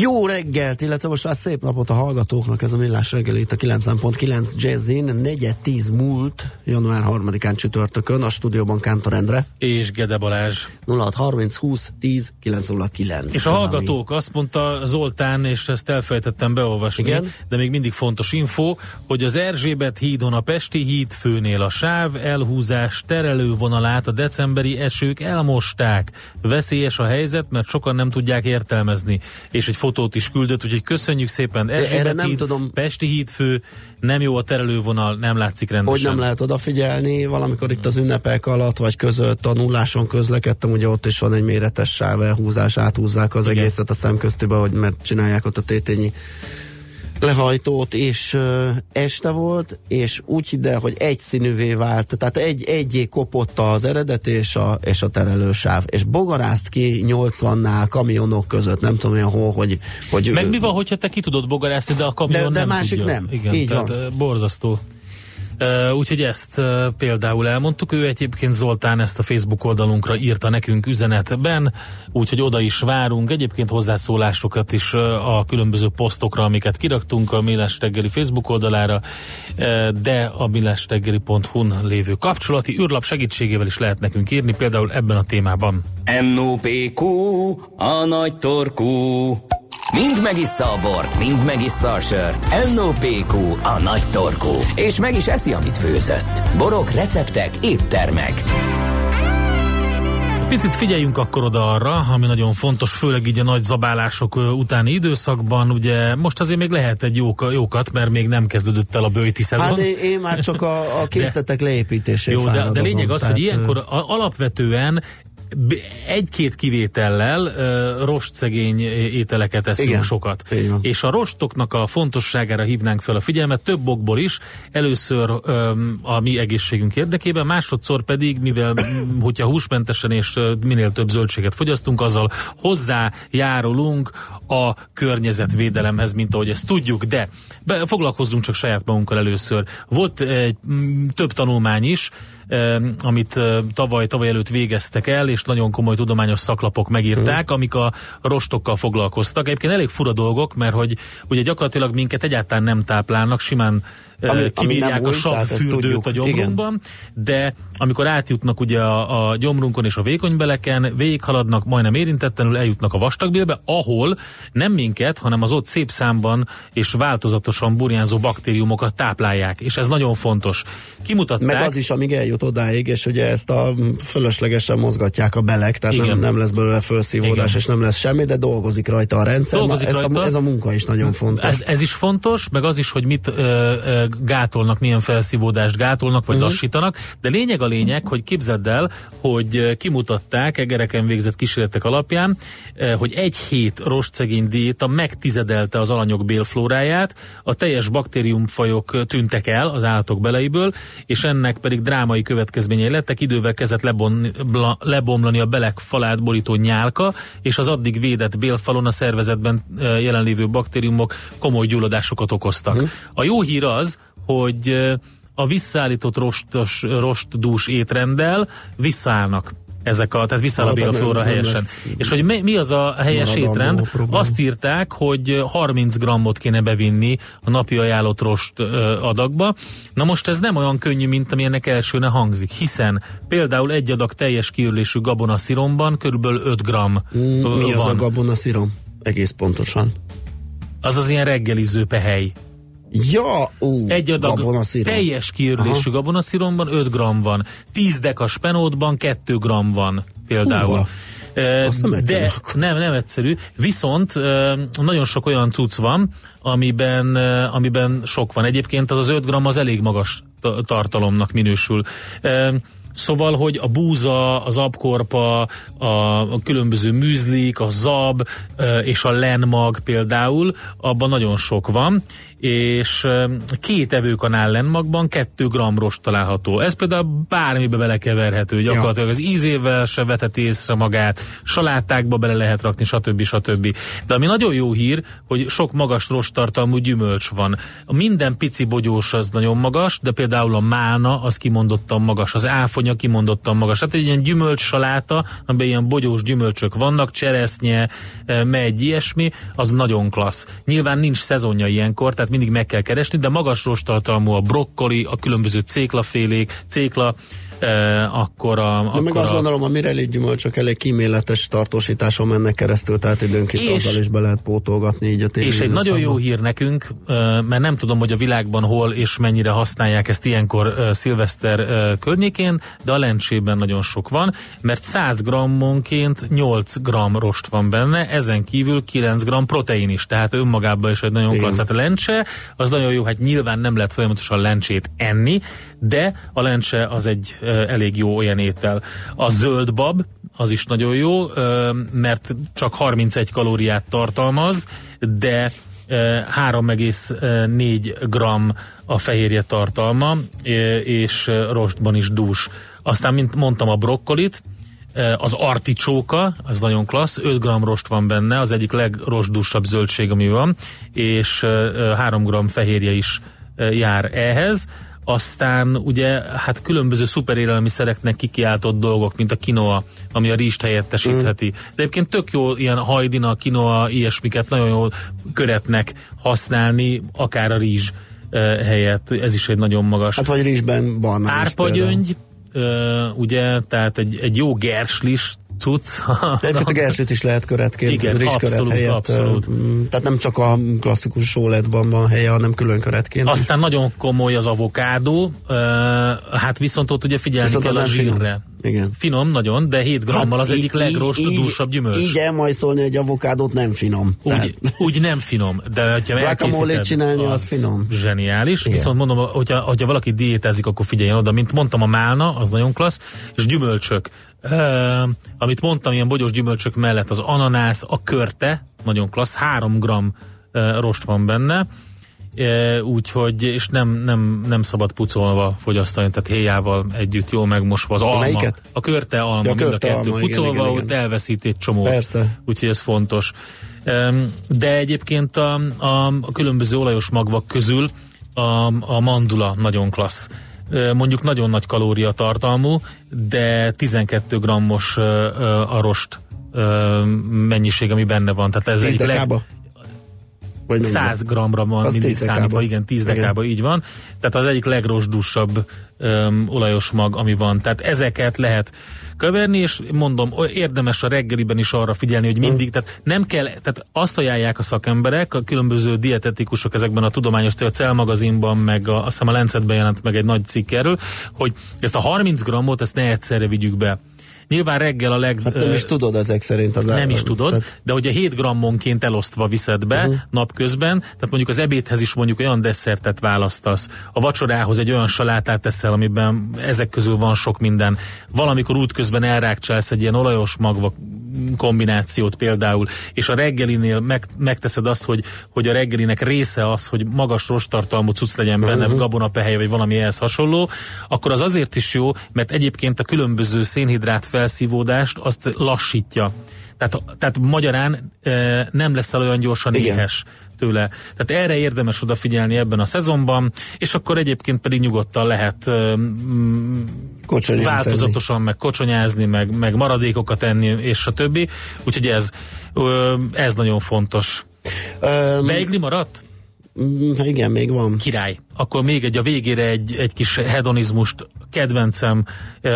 Jó reggelt, illetve most már szép napot a hallgatóknak, ez a millás reggel itt a 90.9 Jazzin, negyed tíz múlt, január 3-án csütörtökön, a stúdióban Kántor Endre. És Gede Balázs. 0630 20 10 909. És a hallgatók, ami... azt mondta Zoltán, és ezt elfelejtettem beolvasni, Igen? de még mindig fontos info, hogy az Erzsébet hídon a Pesti híd főnél a sáv elhúzás terelővonalát a decemberi esők elmosták. Veszélyes a helyzet, mert sokan nem tudják értelmezni. És egy fotót is küldött, úgyhogy köszönjük szépen. Erzsébet erre nem híd, tudom. Pesti hídfő, nem jó a terelővonal, nem látszik rendesen. Hogy nem lehet odafigyelni, valamikor itt az ünnepek alatt, vagy között a nulláson közlekedtem, ugye ott is van egy méretes sáv elhúzás, áthúzzák az Igen. egészet a szemköztibe, hogy mert csinálják ott a tétényi lehajtót, és este volt, és úgy ide, hogy egyszínűvé vált, tehát egy, egyé kopott az eredet és a, és a terelősáv, és bogarázt ki 80-nál kamionok között, nem tudom én hol, hogy... hogy Meg mi van, hogyha te ki tudod bogarászni, de a kamion de, de nem másik tudja. nem. Igen, Így tehát van. borzasztó. Úgyhogy ezt például elmondtuk. Ő egyébként Zoltán ezt a Facebook oldalunkra írta nekünk üzenetben, úgyhogy oda is várunk. Egyébként hozzászólásokat is a különböző posztokra, amiket kiraktunk a Millás reggeli Facebook oldalára, de a millásreggeli.hu-n lévő kapcsolati űrlap segítségével is lehet nekünk írni, például ebben a témában. NOPQ, a nagy torkú. Mind megissza a bort, mind megissza a sört. NOPQ, a nagy torkú. És meg is eszi, amit főzött. Borok, receptek, éttermek. Picit figyeljünk akkor oda arra, ami nagyon fontos, főleg így a nagy zabálások utáni időszakban. Ugye most azért még lehet egy jók, jókat, mert még nem kezdődött el a bőti szezon. Hát én, már csak a, a készletek de, leépítésére Jó, de, de lényeg az, tehát, hogy ilyenkor alapvetően egy-két kivétellel rostszegény ételeket eszünk Igen, sokat. És a rostoknak a fontosságára hívnánk fel a figyelmet több okból is. Először a mi egészségünk érdekében, másodszor pedig, mivel hogyha húsmentesen és minél több zöldséget fogyasztunk, azzal hozzájárulunk a környezetvédelemhez, mint ahogy ezt tudjuk, de be, foglalkozzunk csak saját magunkkal először. Volt egy több tanulmány is, amit tavaly, tavaly előtt végeztek el, és nagyon komoly tudományos szaklapok megírták, mm. amik a rostokkal foglalkoztak. Egyébként elég fura dolgok, mert hogy ugye gyakorlatilag minket egyáltalán nem táplálnak, simán ami, kibírják a savfürdőt a gyomrunkban, Igen. de amikor átjutnak ugye a, a gyomrunkon és a vékonybeleken, végighaladnak, majdnem érintetlenül eljutnak a vastagbélbe, ahol nem minket, hanem az ott szép számban és változatosan burjánzó baktériumokat táplálják, és ez nagyon fontos. Kimutatták... Meg az is, amíg eljut odáig, és ugye ezt a fölöslegesen mozgatják a belek, tehát nem, nem lesz belőle felszívódás, Igen. és nem lesz semmi, de dolgozik rajta a rendszer. Dolgozik Na, rajta. A, ez a munka is nagyon fontos. Ez, ez is fontos, meg az is, hogy mit ö, ö, gátolnak, milyen felszívódást gátolnak, vagy uh-huh. lassítanak, de lényeg a lényeg, hogy képzeld el, hogy kimutatták egereken végzett kísérletek alapján, hogy egy hét rostszegény diéta megtizedelte az alanyok bélflóráját, a teljes baktériumfajok tűntek el az állatok beleiből, és ennek pedig drámai következményei lettek, idővel kezdett lebon, bla, lebomlani a belek falát borító nyálka, és az addig védett bélfalon a szervezetben jelenlévő baktériumok komoly gyulladásokat okoztak. Uh-huh. A jó hír az, hogy a visszaállított rostos, rostdús étrenddel visszaállnak ezek a, tehát visszaáll a bélflóra helyesen. És hogy mi, mi az a helyes étrend? Azt írták, hogy 30 grammot kéne bevinni a napi ajánlott rost ö, adagba. Na most ez nem olyan könnyű, mint ami ennek elsőne hangzik, hiszen például egy adag teljes kiürlésű gabonasziromban körülbelül 5 gram mm, Mi van. az a gabonaszirom? Egész pontosan. Az az ilyen reggeliző pehely. Ja, ú, Egy adag gabonaszírom. teljes kiörlésű gabonaszíromban 5 gram van. 10 deka spenótban 2 gram van például. Húha. Azt nem egyszerű De akkor. nem, nem egyszerű. Viszont nagyon sok olyan cucc van, amiben, amiben sok van. Egyébként az az 5 gram az elég magas tartalomnak minősül. Szóval, hogy a búza, az abkorpa, a különböző műzlik, a zab és a lenmag például, abban nagyon sok van, és két evőkanál lenmagban kettő gram rost található. Ez például bármibe belekeverhető, gyakorlatilag ja. az ízével se vetett észre magát, salátákba bele lehet rakni, stb. stb. De ami nagyon jó hír, hogy sok magas rosttartalmú gyümölcs van. Minden pici bogyós az nagyon magas, de például a mána az kimondottan magas, az áfonya kimondottan magas. Tehát egy ilyen gyümölcs saláta, amiben ilyen bogyós gyümölcsök vannak, cseresznye, megy, ilyesmi, az nagyon klassz. Nyilván nincs szezonja ilyenkor, tehát mindig meg kell keresni, de magas rostartalmú a brokkoli, a különböző céklafélék, cékla, akkor a... De akkor meg azt a... gondolom, a mireli gyümölcsök elég kíméletes tartósításon mennek keresztül, tehát időnként és, azzal is be lehet pótolgatni így a téli És egy nagyon jó hír nekünk, mert nem tudom, hogy a világban hol és mennyire használják ezt ilyenkor szilveszter környékén, de a lencsében nagyon sok van, mert 100 grammonként 8 gram rost van benne, ezen kívül 9 gram protein is, tehát önmagában is egy nagyon klassz. Tehát a lencse az nagyon jó, hát nyilván nem lehet folyamatosan lencsét enni, de a lencse az egy elég jó olyan étel. A zöld bab, az is nagyon jó, mert csak 31 kalóriát tartalmaz, de 3,4 gram a fehérje tartalma, és rostban is dús. Aztán, mint mondtam, a brokkolit, az articsóka, az nagyon klassz, 5 gram rost van benne, az egyik legrostdúsabb zöldség, ami van, és 3 gram fehérje is jár ehhez aztán ugye hát különböző szuperélelmiszereknek kikiáltott dolgok, mint a kinoa, ami a rizst helyettesítheti. Mm. De egyébként tök jó ilyen hajdina, kinoa, ilyesmiket nagyon jól köretnek használni, akár a rizs helyett. Ez is egy nagyon magas. Hát vagy rizsben van. Árpagyöngy, ugye, tehát egy, egy jó gerslis cucc. Egyébként a gerslit is lehet köretként, Igen, abszolút, helyett. Abszolút. Tehát nem csak a klasszikus sóletban van helye, hanem külön köretként. Aztán is. nagyon komoly az avokádó, hát viszont ott ugye figyelni viszont kell a zsírre. Igen. Finom nagyon, de 7 grammal hát az így, egyik legrostudúsabb gyümölcs. Így elmajszolni egy avokádót nem finom. Úgy, tehát. úgy nem finom, de ha elkészíted, csinálni, az, az finom. Zseniális. Igen. Viszont mondom, hogyha, hogyha valaki diétázik, akkor figyeljen oda. Mint mondtam, a málna, az nagyon klassz, és gyümölcsök. Uh, amit mondtam, ilyen bogyós gyümölcsök mellett az ananász, a körte, nagyon klassz, 3 gram uh, rost van benne, uh, úgyhogy, és nem, nem, nem szabad pucolva fogyasztani, tehát héjával együtt jól megmosva az alma. Melyiket? A körte alma, ja, mind a kettő alma, pucolva, igen, igen, igen. ott elveszít egy csomót. Persze. Úgyhogy ez fontos. Um, de egyébként a, a, a különböző olajos magvak közül a, a mandula nagyon klassz mondjuk nagyon nagy kalóriatartalmú, de 12 grammos a rost mennyiség, ami benne van. Tehát ez egy leg... Vagy 100 gramra van az mindig számítva, igen, 10 dekába így van. Tehát az egyik legrosdúsabb um, olajos mag, ami van. Tehát ezeket lehet keverni, és mondom, érdemes a reggeliben is arra figyelni, hogy mindig, tehát nem kell, tehát azt ajánlják a szakemberek, a különböző dietetikusok ezekben a tudományos a Cell magazinban, meg a, azt hiszem a Lancetben jelent meg egy nagy cikk erről, hogy ezt a 30 grammot, ezt ne egyszerre vigyük be Nyilván reggel a leg... Hát nem is tudod ezek szerint az Nem is tudod, tehát... de hogyha 7 grammonként elosztva viszed be uh-huh. napközben, tehát mondjuk az ebédhez is mondjuk olyan desszertet választasz, a vacsorához egy olyan salátát teszel, amiben ezek közül van sok minden. Valamikor útközben elrákcsálsz egy ilyen olajos magva kombinációt például, és a reggelinél meg, megteszed azt, hogy, hogy a reggelinek része az, hogy magas rostartalmú cucc legyen benne, uh-huh. gabonapehely vagy valami ehhez hasonló, akkor az azért is jó, mert egyébként a különböző szénhidrát felszívódást azt lassítja. Tehát, tehát magyarán e, nem leszel olyan gyorsan Igen. éhes tőle. Tehát erre érdemes odafigyelni ebben a szezonban, és akkor egyébként pedig nyugodtan lehet e, változatosan meg kocsonyázni, meg, meg maradékokat enni, és a többi. Úgyhogy ez, ez nagyon fontos. Um, Beigli maradt? Mm, igen, még van. Király. Akkor még egy a végére egy, egy kis hedonizmust kedvencem,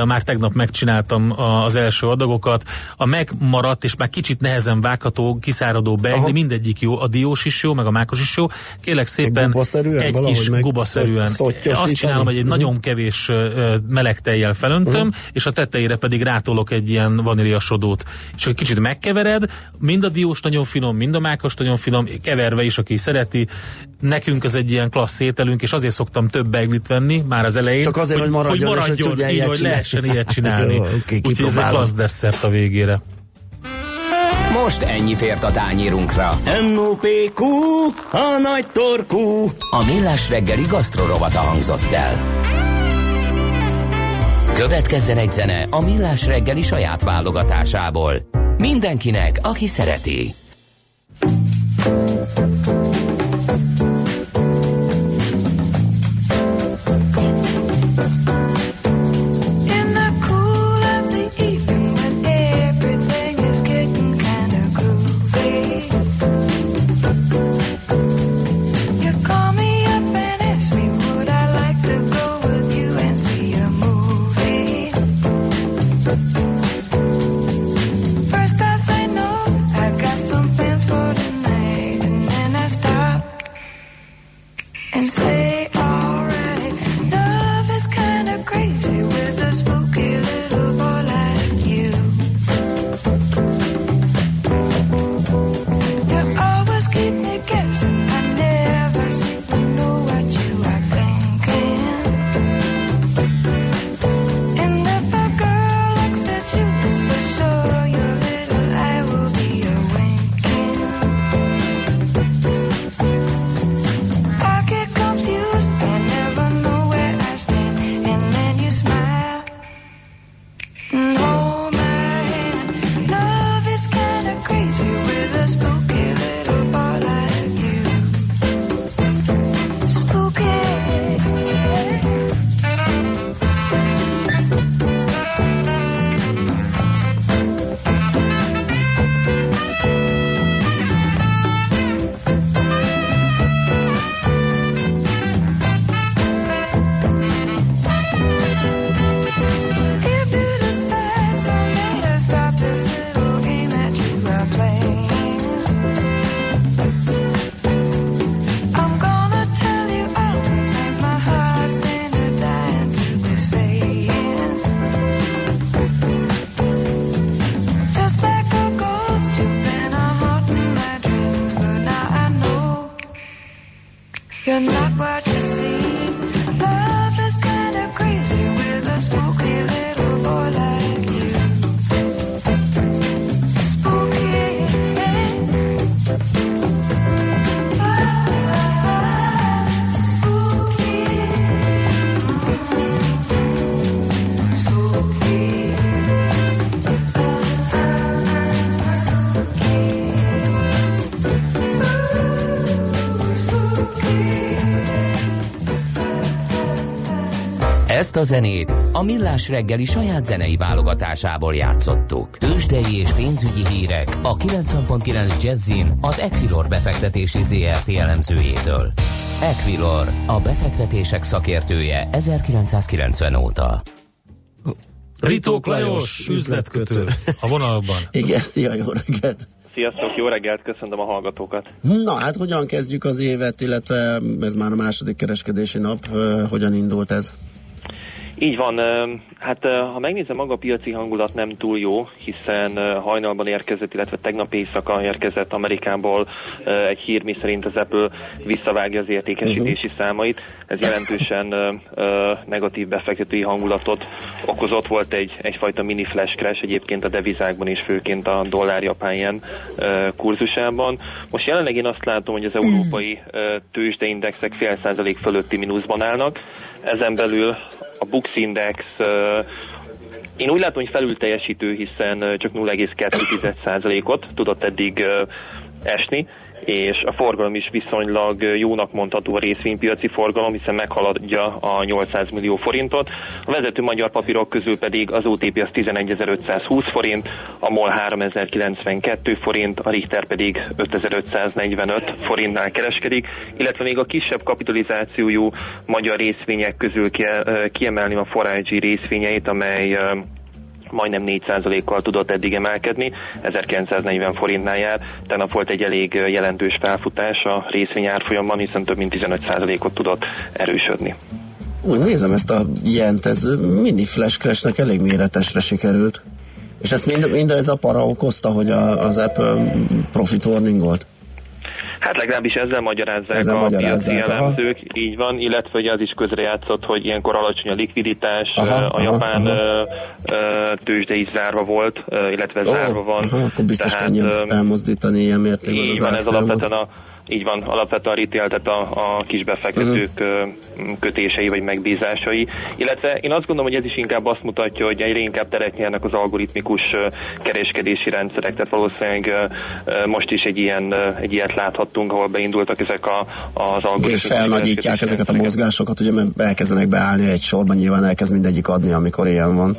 már tegnap megcsináltam az első adagokat, a megmaradt és már kicsit nehezen vágható, kiszáradó beigli, mindegyik jó, a diós is jó, meg a mákos is jó. Kélek szépen egy kis gubaszerűen. Azt csinálom, hogy egy uh-huh. nagyon kevés meleg tejjel felöntöm, uh-huh. és a tetejére pedig rátolok egy ilyen vaníliasodót. És egy kicsit megkevered, mind a diós nagyon finom, mind a mákos nagyon finom, keverve is, aki szereti. Nekünk ez egy ilyen klassz ételünk, és azért szoktam több beiglit venni már az elején. Csak azért, hogy, hogy maradjon, hogy maradjon és hogy, így, hogy lehessen ilyet csinálni. Jó, okay, Úgyhogy ez egy klassz desszert a végére. Most ennyi fért a tányírunkra. M.O.P.Q. A nagy torkú. A millás reggeli gasztrorovata hangzott el. Következzen egy zene a millás reggeli saját válogatásából. Mindenkinek, aki szereti. Ezt a zenét a Millás reggeli saját zenei válogatásából játszottuk. Tősdei és pénzügyi hírek a 90.9 Jazzin az Equilor befektetési ZRT elemzőjétől. Equilor, a befektetések szakértője 1990 óta. Ritók Lajos, üzletkötő a vonalban. Igen, szia, jó reggelt! Sziasztok, jó reggelt, köszönöm a hallgatókat. Na hát, hogyan kezdjük az évet, illetve ez már a második kereskedési nap, hogyan indult ez? Így van, hát ha megnézem, maga a piaci hangulat nem túl jó, hiszen hajnalban érkezett, illetve tegnap éjszaka érkezett Amerikából egy hír, mi szerint az Apple visszavágja az értékesítési uh-huh. számait. Ez jelentősen negatív befektetői hangulatot okozott, volt egy, egyfajta mini flash crash egyébként a devizákban és főként a dollár japán kurzusában. Most jelenleg én azt látom, hogy az európai tőzsdeindexek fél százalék fölötti mínuszban állnak, ezen belül a Bux Index én úgy látom, hogy felül teljesítő, hiszen csak 0,2%-ot tudott eddig esni, és a forgalom is viszonylag jónak mondható a részvénypiaci forgalom, hiszen meghaladja a 800 millió forintot. A vezető magyar papírok közül pedig az OTP az 11.520 forint, a MOL 3092 forint, a Richter pedig 5545 forintnál kereskedik, illetve még a kisebb kapitalizációjú magyar részvények közül kiemelni a Forage részvényeit, amely majdnem 4%-kal tudott eddig emelkedni, 1940 forintnál jár. Tegnap volt egy elég jelentős felfutás a részvényárfolyamban, hiszen több mint 15%-ot tudott erősödni. Úgy nézem ezt a jent, ez mini flash crashnek elég méretesre sikerült. És ezt mind ez a para okozta, hogy a, az Apple profit warning volt? Hát legalábbis ezzel magyarázzák ezzel a magyarázzák, piaci elemzők, így van, illetve hogy az is közrejátszott, hogy ilyenkor alacsony a likviditás, aha, a aha, japán aha. tőzsde is zárva volt, illetve oh, zárva van. Aha, akkor biztos tehát, könnyebb elmozdítani ilyen mértékben. Így van, ez alapvetően a így van, alapvetően retail, tehát a, a kisbefektetők uh-huh. kötései vagy megbízásai. Illetve én azt gondolom, hogy ez is inkább azt mutatja, hogy egyre inkább teret nyernek az algoritmikus kereskedési rendszerek, tehát valószínűleg most is egy, ilyen, egy ilyet láthattunk, ahol beindultak ezek a, az algoritmikus És felnagyítják ezeket a mozgásokat, ugye mert elkezdenek beállni egy sorban, nyilván elkezd mindegyik adni, amikor ilyen van.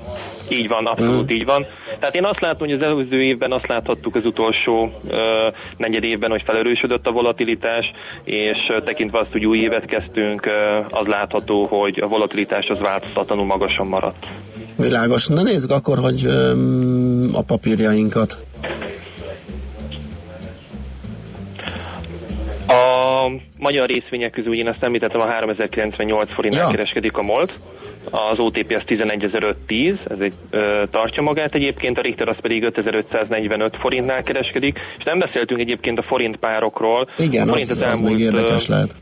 Így van, abszolút mm. így van. Tehát én azt látom, hogy az előző évben azt láthattuk az utolsó ö, negyed évben, hogy felerősödött a volatilitás, és ö, tekintve azt, hogy új évet kezdtünk, ö, az látható, hogy a volatilitás az változatlanul magasan maradt. Világos. Na nézzük akkor, hogy ö, a papírjainkat. A magyar részvények közül, én azt említettem, a 3098 forintnál ja. kereskedik a MOLT az OTP az 11.510, ez egy ö, tartja magát egyébként, a Richter az pedig 5545 forintnál kereskedik, és nem beszéltünk egyébként a forint párokról. Igen, a forint az, az, az még érdekes lehet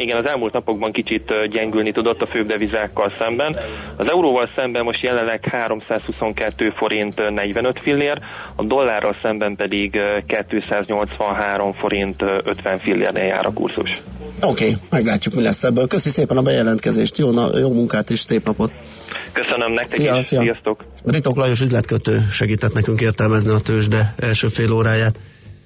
igen, az elmúlt napokban kicsit gyengülni tudott a főbb devizákkal szemben. Az euróval szemben most jelenleg 322 forint 45 fillér, a dollárral szemben pedig 283 forint 50 fillérnél jár a kurzus. Oké, okay, meglátjuk, mi lesz ebből. Köszi szépen a bejelentkezést, jó, na, jó munkát és szép napot! Köszönöm nektek szia, is, szia. sziasztok! Ritok Lajos üzletkötő segített nekünk értelmezni a tőzsde első fél óráját.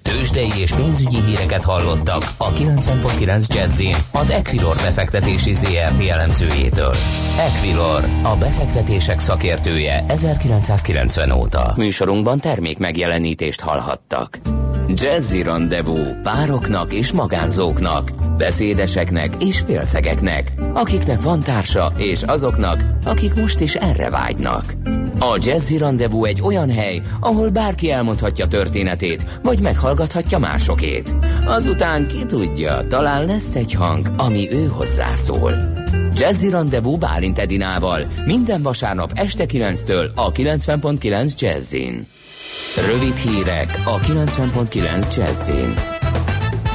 Tőzsdei és pénzügyi híreket hallottak a 90.9 jazz az Equilor befektetési ZRT elemzőjétől. Equilor, a befektetések szakértője 1990 óta. Műsorunkban termék megjelenítést hallhattak. Jazzy Rendezvú pároknak és magánzóknak, beszédeseknek és félszegeknek, akiknek van társa és azoknak, akik most is erre vágynak. A Jazzy Rendezvú egy olyan hely, ahol bárki elmondhatja történetét, vagy meghallgathatja másokét. Azután ki tudja, talán lesz egy hang, ami ő hozzászól. Jazzy Rendezvú Bálint Edinával minden vasárnap este 9-től a 90.9 Jazzin. Rövid hírek a 90.9 Jazzin.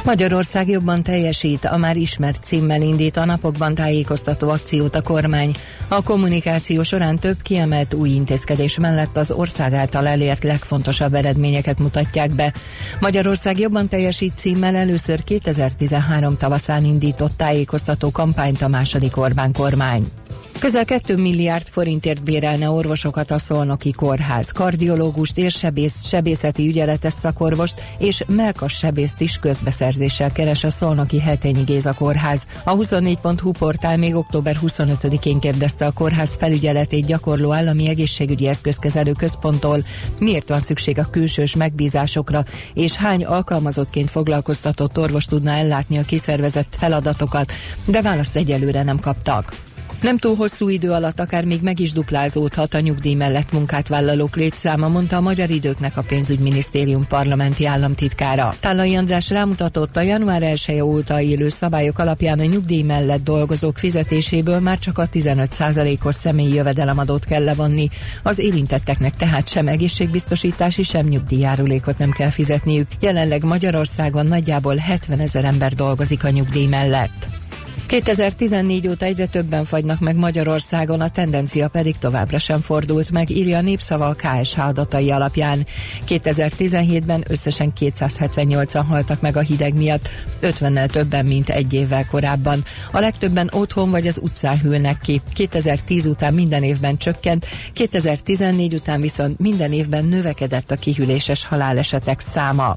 Magyarország jobban teljesít, a már ismert címmel indít a napokban tájékoztató akciót a kormány. A kommunikáció során több kiemelt új intézkedés mellett az ország által elért legfontosabb eredményeket mutatják be. Magyarország jobban teljesít címmel először 2013 tavaszán indított tájékoztató kampányt a második Orbán kormány. Közel 2 milliárd forintért bérelne orvosokat a Szolnoki Kórház, kardiológust, érsebész, sebészeti ügyeletes szakorvost és melkas sebészt is közbeszerzéssel keres a Szolnoki Hetényi Géza Kórház. A 24.hu portál még október 25-én kérdezte a kórház felügyeletét gyakorló állami egészségügyi eszközkezelő központtól, miért van szükség a külsős megbízásokra, és hány alkalmazottként foglalkoztatott orvos tudna ellátni a kiszervezett feladatokat, de választ egyelőre nem kaptak. Nem túl hosszú idő alatt akár még meg is duplázódhat a nyugdíj mellett munkát vállalók létszáma, mondta a Magyar Időknek a pénzügyminisztérium parlamenti államtitkára. Tálai András rámutatott a január 1 óta élő szabályok alapján a nyugdíj mellett dolgozók fizetéséből már csak a 15%-os személyi jövedelemadót kell levonni. Az érintetteknek tehát sem egészségbiztosítási, sem nyugdíjjárulékot nem kell fizetniük. Jelenleg Magyarországon nagyjából 70 ezer ember dolgozik a nyugdíj mellett. 2014 óta egyre többen fagynak meg Magyarországon, a tendencia pedig továbbra sem fordult meg, írja a népszava a KSH adatai alapján. 2017-ben összesen 278-an haltak meg a hideg miatt, 50-nel többen, mint egy évvel korábban. A legtöbben otthon vagy az utcán hűlnek ki. 2010 után minden évben csökkent, 2014 után viszont minden évben növekedett a kihűléses halálesetek száma.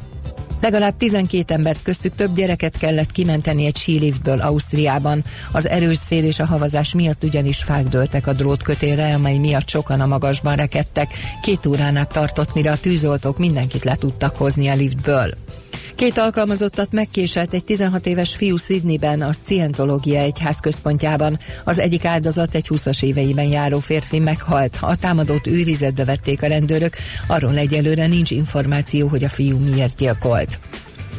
Legalább 12 embert köztük több gyereket kellett kimenteni egy síliftből Ausztriában. Az erős szél és a havazás miatt ugyanis fák dőltek a drótkötélre, amely miatt sokan a magasban rekedtek. Két órán át tartott, mire a tűzoltók mindenkit le tudtak hozni a liftből. Két alkalmazottat megkéselt egy 16 éves fiú Sydneyben, a Scientológia egyház központjában. Az egyik áldozat egy 20-as éveiben járó férfi meghalt. A támadót őrizetbe vették a rendőrök, arról egyelőre nincs információ, hogy a fiú miért gyilkolt.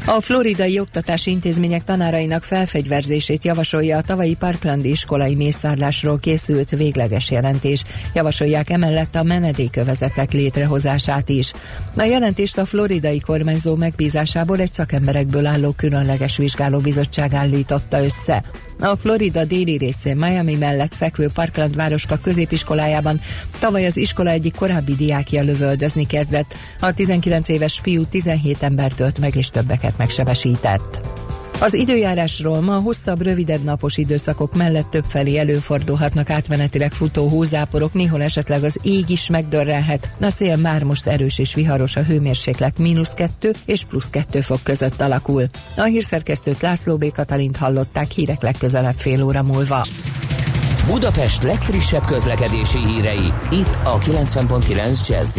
A floridai oktatási intézmények tanárainak felfegyverzését javasolja a tavalyi Parkland iskolai mészárlásról készült végleges jelentés. Javasolják emellett a menedékövezetek létrehozását is. A jelentést a floridai kormányzó megbízásából egy szakemberekből álló különleges vizsgálóbizottság állította össze. A Florida déli részén Miami mellett fekvő Parkland városka középiskolájában tavaly az iskola egyik korábbi diákja lövöldözni kezdett. A 19 éves fiú 17 embert ölt meg és többeket megsebesített. Az időjárásról ma hosszabb, rövidebb napos időszakok mellett többfelé előfordulhatnak átmenetileg futó hózáporok, néhol esetleg az ég is megdörrelhet. A szél már most erős és viharos, a hőmérséklet mínusz 2 és plusz 2 fok között alakul. A hírszerkesztőt László B. Katalint hallották hírek legközelebb fél óra múlva. Budapest legfrissebb közlekedési hírei, itt a 90.9 jazz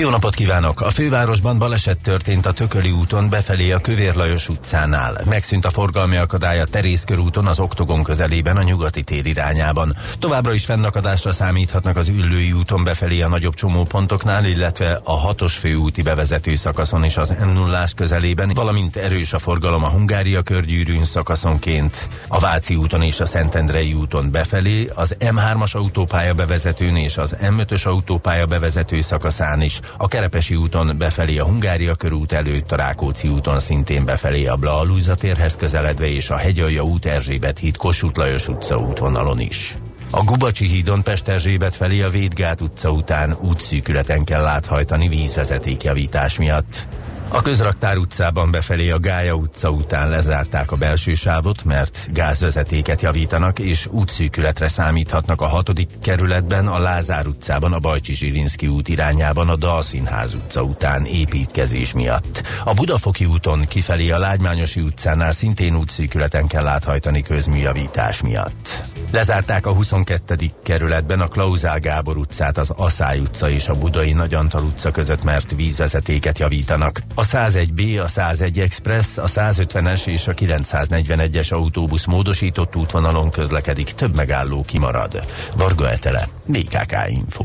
jó napot kívánok! A fővárosban baleset történt a Tököli úton befelé a Kövér Lajos utcánál. Megszűnt a forgalmi akadály a Terész körúton az Oktogon közelében a nyugati tér irányában. Továbbra is fennakadásra számíthatnak az Üllői úton befelé a nagyobb csomópontoknál, illetve a hatos főúti bevezető szakaszon is az m 0 közelében, valamint erős a forgalom a Hungária körgyűrűn szakaszonként, a Váci úton és a Szentendrei úton befelé, az M3-as autópálya bevezetőn és az M5-ös autópálya bevezető szakaszán is, a Kerepesi úton befelé a Hungária körút előtt, a Rákóczi úton szintén befelé a Bla térhez közeledve és a Hegyalja út Erzsébet híd Kossuth Lajos utca útvonalon is. A Gubacsi hídon Pesterzsébet felé a Védgát utca után útszűkületen kell áthajtani vízvezetékjavítás miatt. A Közraktár utcában befelé a Gája utca után lezárták a belső sávot, mert gázvezetéket javítanak, és útszűkületre számíthatnak a hatodik kerületben, a Lázár utcában, a Bajcsi Zsilinszki út irányában, a Dalszínház utca után építkezés miatt. A Budafoki úton kifelé a Lágymányosi utcánál szintén útszűkületen kell áthajtani közműjavítás miatt. Lezárták a 22. kerületben a Klauzál Gábor utcát, az Aszály utca és a Budai Nagyantal utca között, mert vízvezetéket javítanak. A 101B, a 101 Express, a 150-es és a 941-es autóbusz módosított útvonalon közlekedik, több megálló kimarad. Varga Etele, BKK Info.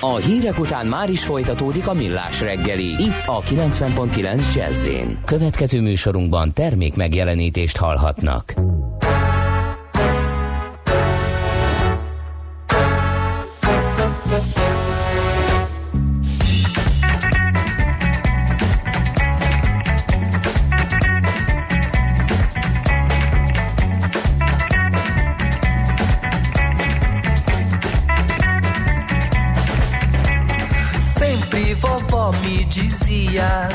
A hírek után már is folytatódik a millás reggeli, itt a 90.9 jazz Következő műsorunkban termék megjelenítést hallhatnak. Dizia.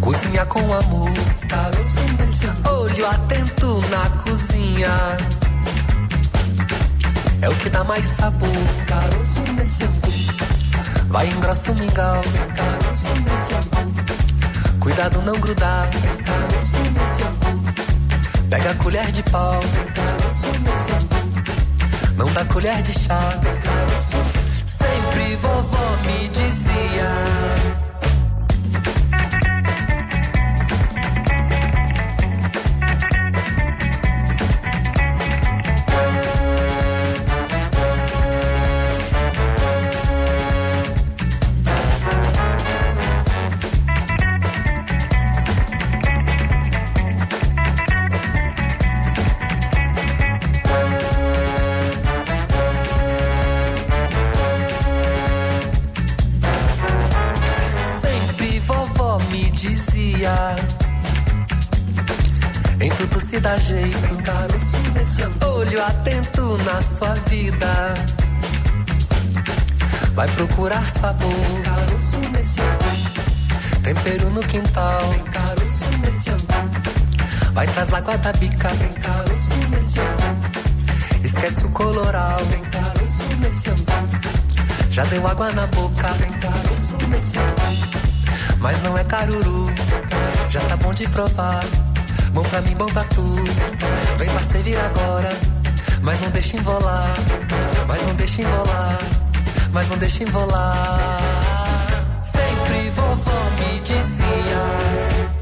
Cozinha com amor. Olho atento na cozinha. É o que dá mais sabor. Vai engrossa o mingau. Cuidado não grudar. Pega a colher de pau. Não dá colher de chá vovó me dizia dá jeito. Olho atento na sua vida. Vai procurar sabor. Tempero no quintal. Vai traz água da bica. Esquece o coloral. Já deu água na boca. Mas não é caruru. Já tá bom de provar. Bom pra mim, bom pra tu. Vem pra servir agora, mas não deixa enrolar. Mas não deixa enrolar, mas não deixa enrolar. Sempre vovó me dizia.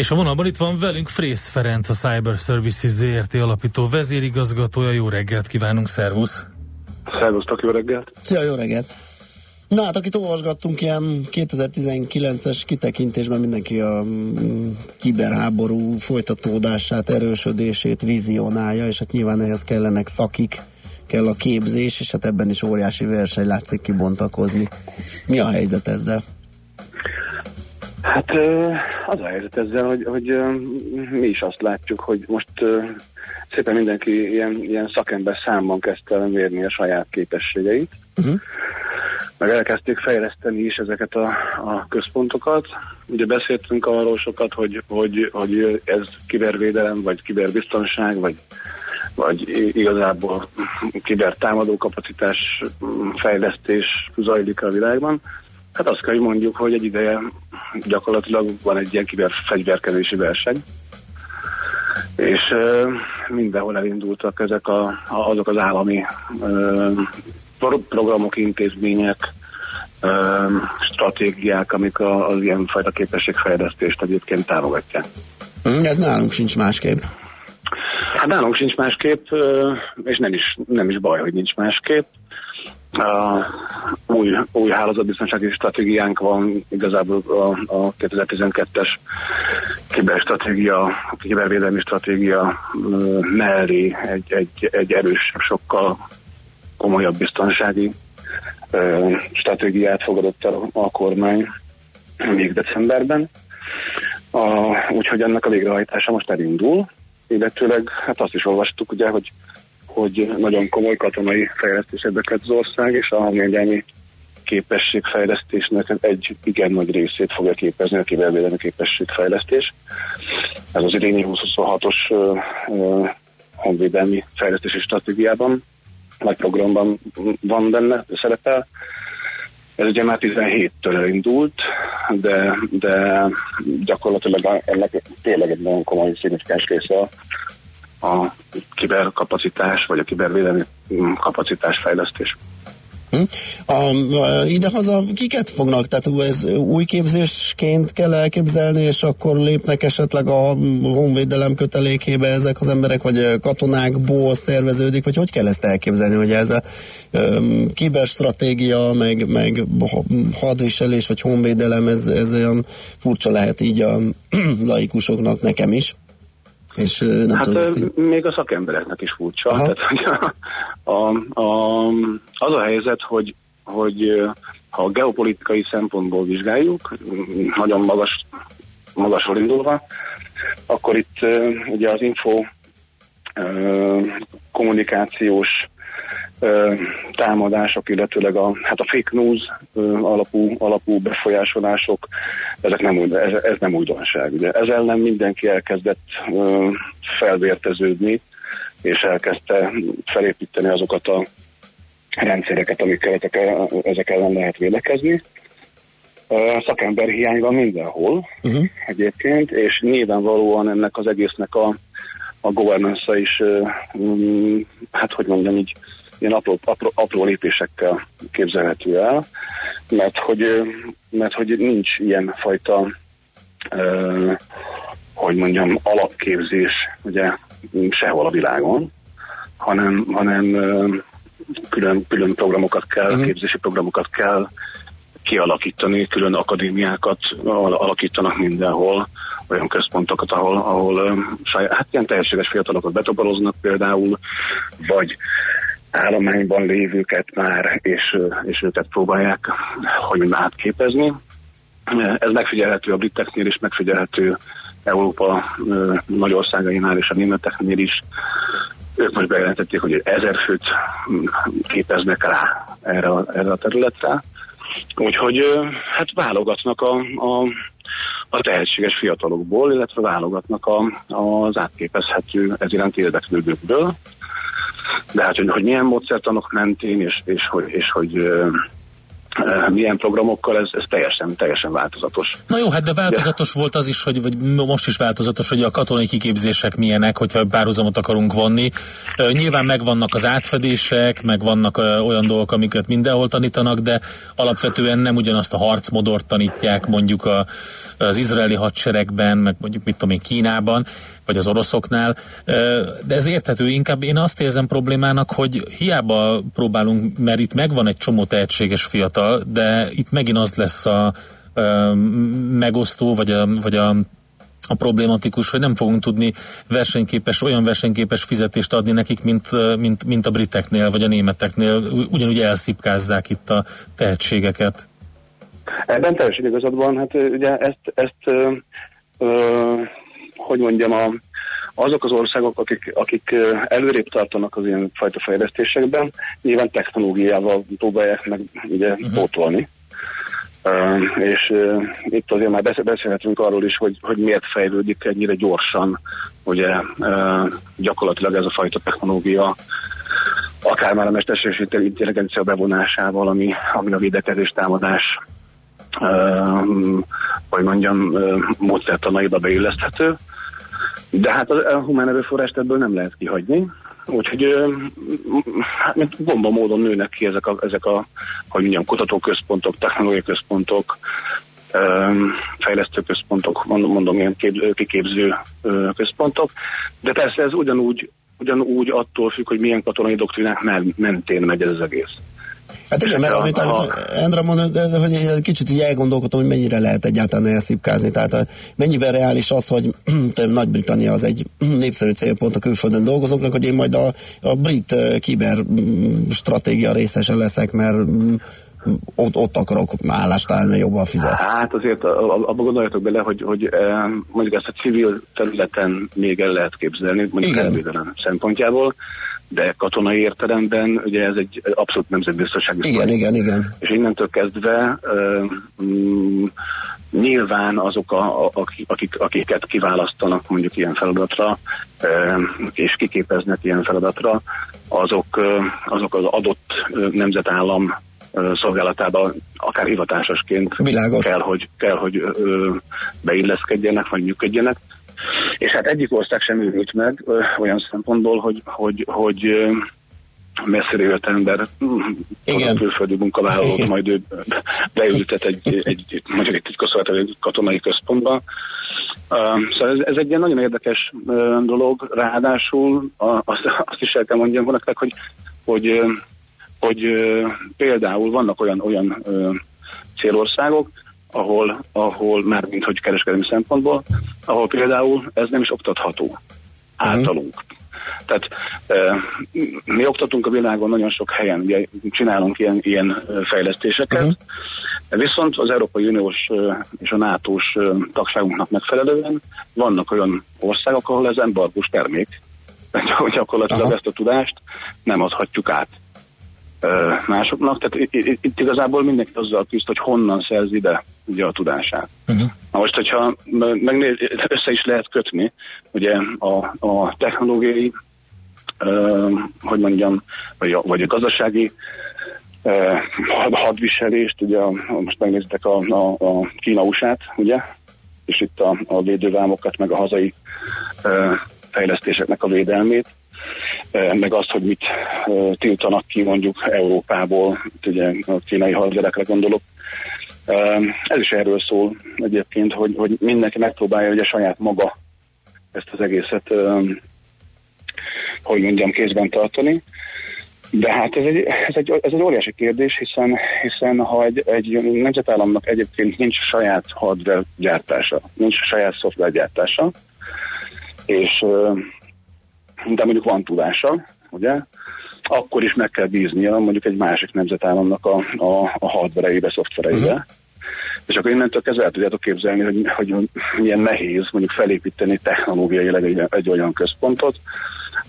És a vonalban itt van velünk Frész Ferenc, a Cyber Services ZRT alapító vezérigazgatója. Jó reggelt kívánunk, szervusz! Szervusztok, jó reggelt! Szia, jó reggelt! Na hát, akit olvasgattunk ilyen 2019-es kitekintésben mindenki a mm, kiberháború folytatódását, erősödését vizionálja, és hát nyilván ehhez kellenek szakik, kell a képzés, és hát ebben is óriási verseny látszik kibontakozni. Mi a helyzet ezzel? Hát az a helyzet ezzel, hogy, hogy mi is azt látjuk, hogy most szépen mindenki ilyen, ilyen szakember számban kezdte mérni a saját képességeit. Uh-huh. Meg elkezdték fejleszteni is ezeket a, a központokat. Ugye beszéltünk arról sokat, hogy, hogy, hogy ez kibervédelem, vagy kiberbiztonság, vagy, vagy igazából kibertámadó kapacitás fejlesztés zajlik a világban. Hát azt kell, hogy mondjuk, hogy egy ideje gyakorlatilag van egy ilyen kiberfegyverkezési verseny, és uh, mindenhol elindultak ezek a, a, azok az állami uh, programok, intézmények, uh, stratégiák, amik a, az ilyenfajta képességfejlesztést egyébként támogatják. Ez nálunk sincs másképp. Hát nálunk sincs másképp, és nem is, nem is baj, hogy nincs másképp uh, új, új hálózatbiztonsági stratégiánk van, igazából a, a 2012-es kiberstratégia, kibervédelmi stratégia uh, mellé egy, egy, egy erősebb, sokkal komolyabb biztonsági uh, stratégiát fogadott el a kormány még decemberben. Uh, úgyhogy ennek a végrehajtása most elindul, illetőleg hát azt is olvastuk ugye, hogy hogy nagyon komoly katonai fejlesztésekbe kezd az ország, és a hangvédelmi képességfejlesztésnek egy igen nagy részét fogja képezni a kibervédelmi képességfejlesztés. Ez az idényi 2026-os honvédelmi fejlesztési stratégiában, nagy programban van benne, szerepel. Ez ugye már 17-től elindult, de, de gyakorlatilag ennek tényleg egy nagyon komoly szignifikáns része a kiberkapacitás, vagy a kibervédelmi mm, kapacitás fejlesztés. Hm? A, idehaza kiket fognak? Tehát ez új képzésként kell elképzelni, és akkor lépnek esetleg a honvédelem kötelékébe ezek az emberek, vagy katonákból szerveződik, vagy hogy kell ezt elképzelni, hogy ez a um, kiberstratégia, meg, meg hadviselés, vagy honvédelem, ez, ez olyan furcsa lehet így a laikusoknak, nekem is. És nem hát tudom, ezt még a szakembereknek is furcsa. Tehát, hogy a, a, a, az a helyzet, hogy, hogy ha a geopolitikai szempontból vizsgáljuk, nagyon magas, magasról indulva, akkor itt ugye az info kommunikációs támadások, illetőleg a, hát a fake news alapú, alapú befolyásolások, ezek nem, ez, ez nem újdonság. Ugye. Ez ellen mindenki elkezdett felvérteződni, és elkezdte felépíteni azokat a rendszereket, amikkel ezek ellen lehet védekezni. Szakember hiány van mindenhol uh-huh. egyébként, és nyilvánvalóan ennek az egésznek a, a governance is, hát hogy mondjam így, ilyen apró, apró, apró lépésekkel képzelhető el. mert hogy, mert hogy nincs ilyen fajta hogy mondjam, alapképzés ugye sehol a világon, hanem, hanem külön, külön programokat kell, uh-huh. képzési programokat kell kialakítani, külön akadémiákat alakítanak mindenhol, olyan központokat, ahol, ahol saját, hát ilyen tehetséges fiatalokat betoboroznak például, vagy állományban lévőket már, és, és őket próbálják, hogy átképezni. Ez megfigyelhető a briteknél is, megfigyelhető Európa nagy országainál és a németeknél is. Ők most bejelentették, hogy ezer főt képeznek rá erre, erre a területre. Úgyhogy hát válogatnak a, a, a tehetséges fiatalokból, illetve válogatnak a, az átképezhető ez iránt érdeklődőkből. De hát, hogy, hogy milyen módszertanok mentén, és, és, hogy, és hogy milyen programokkal, ez, ez teljesen, teljesen változatos. Na jó, hát de változatos de... volt az is, hogy vagy most is változatos, hogy a katonai kiképzések milyenek, hogyha párhuzamot akarunk vonni. Nyilván megvannak az átfedések, meg vannak olyan dolgok, amiket mindenhol tanítanak, de alapvetően nem ugyanazt a harcmodort tanítják mondjuk a, az izraeli hadseregben, meg mondjuk mit tudom én Kínában, vagy az oroszoknál, de ez érthető, inkább én azt érzem problémának, hogy hiába próbálunk, mert itt megvan egy csomó tehetséges fiatal, de itt megint az lesz a, megosztó, vagy a, vagy a a problématikus, hogy nem fogunk tudni versenyképes, olyan versenyképes fizetést adni nekik, mint, mint, mint a briteknél, vagy a németeknél. Ugyanúgy elszipkázzák itt a tehetségeket. Ebben teljesen igazad van, hát ugye ezt, ezt ö, hogy mondjam, a, azok az országok, akik, akik előrébb tartanak az ilyen fajta fejlesztésekben, nyilván technológiával próbálják meg ugye uh-huh. pótolni. Uh, és uh, itt azért már beszélhetünk arról is, hogy, hogy miért fejlődik ennyire gyorsan, ugye uh, gyakorlatilag ez a fajta technológia, akár már a mesterséges intelligencia bevonásával, ami, ami a védekezés támadás uh, hogy mondjam, uh, módszertanaiba beilleszthető. De hát a, humán erőforrást ebből nem lehet kihagyni. Úgyhogy hát, mint bomba módon nőnek ki ezek a, ezek a hogy mondjam, kutatóközpontok, technológiai központok, fejlesztőközpontok, mondom, mondom ilyen kép, kiképző központok, de persze ez ugyanúgy, ugyanúgy attól függ, hogy milyen katonai doktrinák mentén megy ez az egész. Hát igen, mert amit, amit Endre mondott, hogy egy kicsit így elgondolkodtam, hogy mennyire lehet egyáltalán elszipkázni. Tehát mennyiben reális az, hogy Nagy-Britannia az egy népszerű célpont a külföldön dolgozóknak, hogy én majd a, a brit kiber stratégia részese leszek, mert ott, ott akarok állást találni, jobban fizet. Hát azért abba gondoljatok bele, hogy, hogy mondjuk ezt a civil területen még el lehet képzelni, mondjuk a szempontjából, de katonai értelemben ugye ez egy abszolút nemzetbiztonsági Igen, szó. igen, igen. És innentől kezdve uh, nyilván azok, a, a, akik, akiket kiválasztanak mondjuk ilyen feladatra, uh, és kiképeznek ilyen feladatra, azok, uh, azok az adott nemzetállam szolgálatában akár hivatásosként Világos. kell, hogy, kell, hogy beilleszkedjenek, vagy működjenek. És hát egyik ország sem őrült meg olyan szempontból, hogy, hogy, hogy messzire jött ember, Igen. a külföldi munkavállalót, majd ő beültet egy, egy, mondjuk egy titkosszolgálat, egy katonai központba. Uh, szóval ez, ez egy ilyen nagyon érdekes uh, dolog, ráadásul uh, azt, azt is el kell mondjam vonaknak, hogy, hogy, hogy uh, például vannak olyan, olyan célországok, ahol, ahol már mint hogy kereskedelmi szempontból, ahol például ez nem is oktatható uh-huh. általunk. Tehát e, mi oktatunk a világon nagyon sok helyen, ugye csinálunk ilyen, ilyen fejlesztéseket, uh-huh. viszont az Európai Uniós és a NATO-s tagságunknak megfelelően vannak olyan országok, ahol ez embargós termék, gyakorlatilag uh-huh. ezt a tudást nem adhatjuk át másoknak. Tehát itt, itt igazából mindenki azzal küzd, hogy honnan szerzi be ugye a tudását. Uh-huh. Na most, hogyha megnéz, össze is lehet kötni, ugye a, a technológiai, uh, hogy mondjam, vagy a, vagy a gazdasági uh, hadviselést, ugye a, most megnézitek a, a, a Kína-USA-t, ugye, és itt a, a védővámokat, meg a hazai uh, fejlesztéseknek a védelmét, meg azt, hogy mit tiltanak ki mondjuk Európából, ugye a kínai hadseregre gondolok. Ez is erről szól egyébként, hogy, hogy mindenki megpróbálja ugye saját maga ezt az egészet, hogy mondjam, kézben tartani. De hát ez egy, ez egy, ez egy óriási kérdés, hiszen, hiszen ha egy, egy nemzetállamnak egyébként nincs saját hardware gyártása, nincs saját szoftver gyártása, és de mondjuk van tudása, ugye, akkor is meg kell bíznia mondjuk egy másik nemzetállamnak a, a, a hardvereibe, szoftvereibe. Uh-huh. És akkor innentől kezdve el tudjátok képzelni, hogy, hogy milyen nehéz mondjuk felépíteni technológiailag egy, egy olyan központot,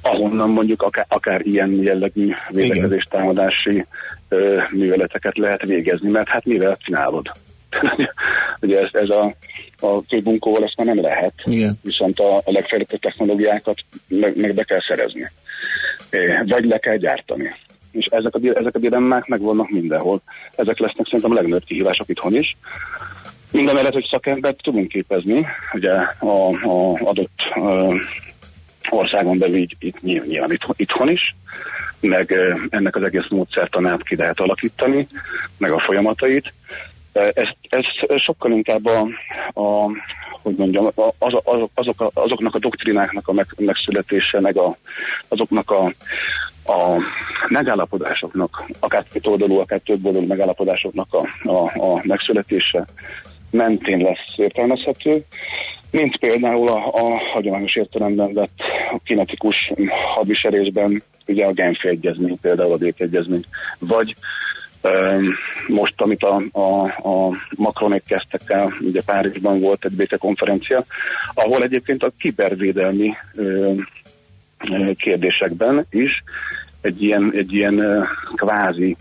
ahonnan mondjuk akár, akár ilyen jellegű védekezés támadási ö, műveleteket lehet végezni, mert hát mivel csinálod? Ugye ez, ez a, a bunkóval ezt már nem lehet, Igen. viszont a, a legfejlettebb technológiákat meg, meg be kell szerezni. Vagy le kell gyártani. És ezek a, ezek a dilemmák megvannak mindenhol. Ezek lesznek szerintem a legnagyobb kihívások itthon is. Minden mellett, hogy szakembert tudunk képezni, ugye a, a adott a, országon belül így, itt, nyilván itthon, itthon is, meg ennek az egész módszertanát ki lehet alakítani, meg a folyamatait. Ez, ez sokkal inkább a, a hogy mondjam, az, az, azok, azoknak a doktrináknak a meg, megszületése, meg a, azoknak a, a megállapodásoknak, akár két oldalú, akár több oldalú megállapodásoknak a, a, a megszületése mentén lesz értelmezhető, mint például a, a hagyományos értelemben vett a kinetikus hadviselésben, ugye a Genfi egyezmény, például a békegyezmény, vagy most, amit a, a, a Macronék kezdtek el, ugye Párizsban volt egy békekonferencia, ahol egyébként a kibervédelmi kérdésekben is egy ilyen, egy ilyen kvázi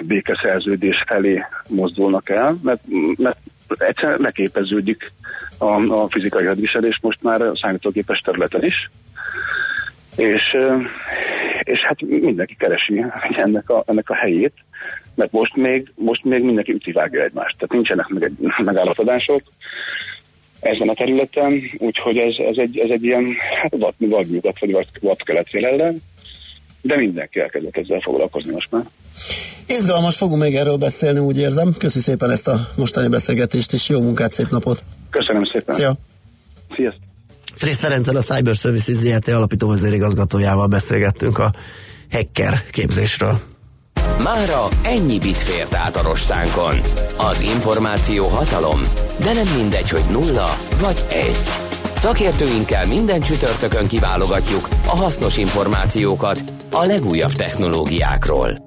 békeszerződés felé mozdulnak el, mert, mert egyszerűen leképeződik a, a fizikai hadviselés most már a számítógépes területen is, és, és hát mindenki keresi ennek a, ennek a helyét, mert most még, most még mindenki ütivágja egymást, tehát nincsenek meg egy, megállapodások ezen a területen, úgyhogy ez, ez, egy, ez egy ilyen hát vad, vadnyugat vagy vad, vad kelet jelenleg, de mindenki elkezdett ezzel foglalkozni most már. Izgalmas, fogunk még erről beszélni, úgy érzem. Köszi szépen ezt a mostani beszélgetést, és jó munkát, szép napot! Köszönöm szépen! Szia! Sziasztok! Frész Ferenccel a Cyber Services ZRT alapító vezérigazgatójával beszélgettünk a hacker képzésről. Mára ennyi bit fért át a rostánkon. Az információ hatalom, de nem mindegy, hogy nulla vagy egy. Szakértőinkkel minden csütörtökön kiválogatjuk a hasznos információkat a legújabb technológiákról.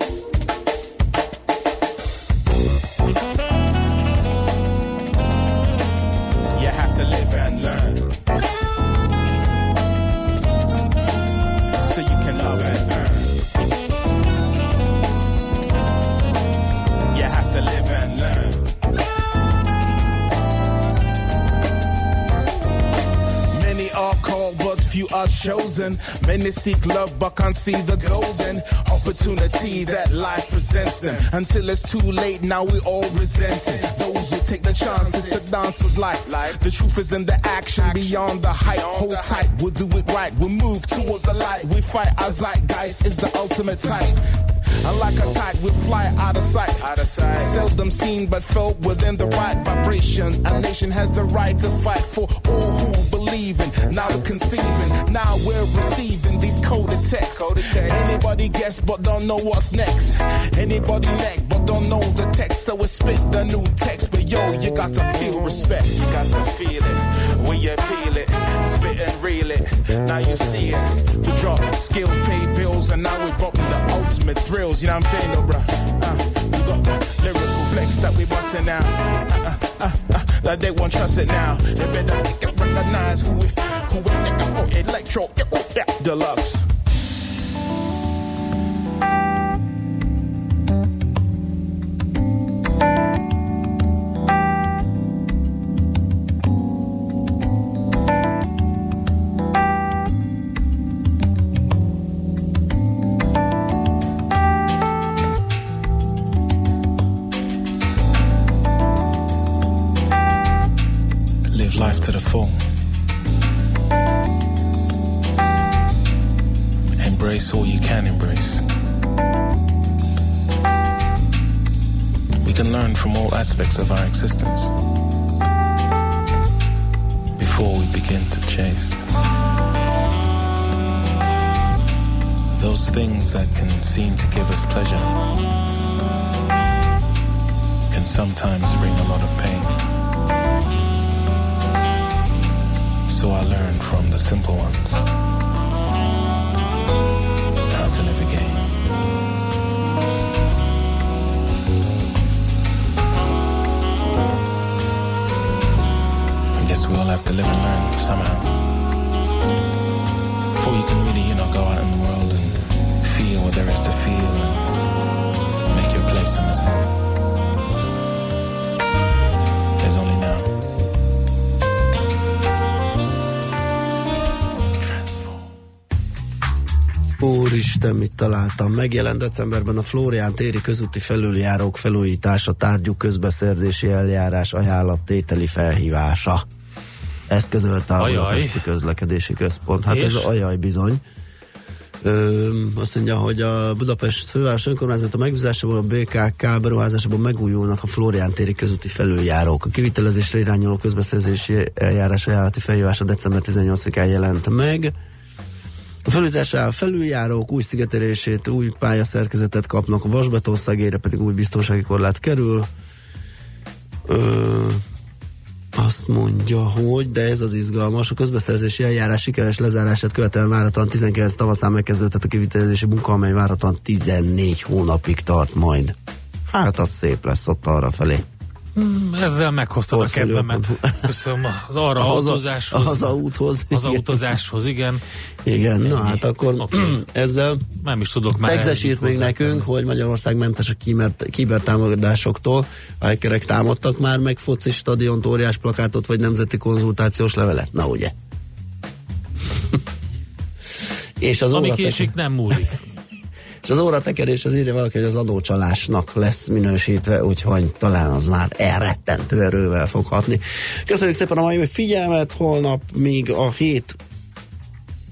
Chosen. Many seek love but can't see the golden opportunity that life presents them. Until it's too late, now we all resent it. Those who take the chances to dance with life. The truth is in the action, beyond the hype. Hold tight, we'll do it right. We'll move towards the light. We fight our zeitgeist is the ultimate type. And like a kite, we fly out of sight. Out of sight. Seldom seen, but felt within the right vibration. A nation has the right to fight for all who believe in. Now we're conceiving, now we're receiving these coded texts. Coded text. Anybody guess, but don't know what's next. Anybody neck, but don't know the text. So we spit the new text. But yo, you got to feel respect. You got to feel it. Now you see it. We drop skills, pay bills, and now we're popping the ultimate thrills. You know what I'm saying, though, bruh? Uh, we got the lyrical flex that we busting now. Uh, uh, uh, uh, that they won't trust it now. They better recognize who we, who we think oh, electro, deluxe. Sometimes bring a lot of pain. So I learned from the simple ones how to live again. I guess we all have to live and learn somehow. Before you can really, you know, go out in the world and feel what there is to feel and make your place in the sun. Úristen, mit találtam. Megjelent decemberben a Flórián téri közúti felüljárók felújítása, tárgyú közbeszerzési eljárás ajánlattételi felhívása. Ezt közölte a. Budapesti Közlekedési Központ. Hát És? ez ajaj bizony. Ö, azt mondja, hogy a Budapest főváros önkormányzata megbízásából a BKK beruházásából megújulnak a Flórián téri közúti felüljárók. A kivitelezésre irányuló közbeszerzési eljárás ajánlati felhívása december 18-án jelent meg. A felújításra felüljárók új szigetelését, új pályaszerkezetet kapnak, a vasbeton szegélyre pedig új biztonsági korlát kerül. Ö, azt mondja, hogy, de ez az izgalmas, a közbeszerzési eljárás sikeres lezárását követően váratlan 19 tavaszán megkezdődött a kivitelezési munka, amely váratlan 14 hónapig tart majd. Hát az szép lesz ott arra felé. Ezzel meghoztad a kedvemet. Köszönöm az arra A haza- autózáshoz. a hazaúthoz, Az autózáshoz, igen. Igen, na Ennyi. hát akkor Oké. ezzel Nem is tudok már. Írt még nekünk, hogy Magyarország mentes a kiber- kibertámadásoktól. A hackerek támadtak már meg foci stadiont, óriás plakátot, vagy nemzeti konzultációs levelet. Na ugye? és az Ami késik, nem múlik. És az óratekerés az írja valaki, hogy az adócsalásnak lesz minősítve, úgyhogy talán az már elrettentő erővel fog hatni. Köszönjük szépen a mai figyelmet, holnap még a hét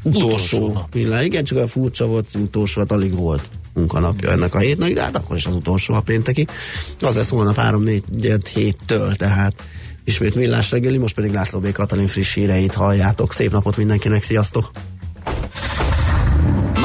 Utolsó pillanat. Igen, csak olyan furcsa volt, utolsó, hát alig volt munkanapja ennek a hétnek, de hát akkor is az utolsó a pénteki. Az lesz holnap 3 4 héttől, tehát ismét millás reggeli, most pedig László B. Katalin friss híreit halljátok. Szép napot mindenkinek, sziasztok!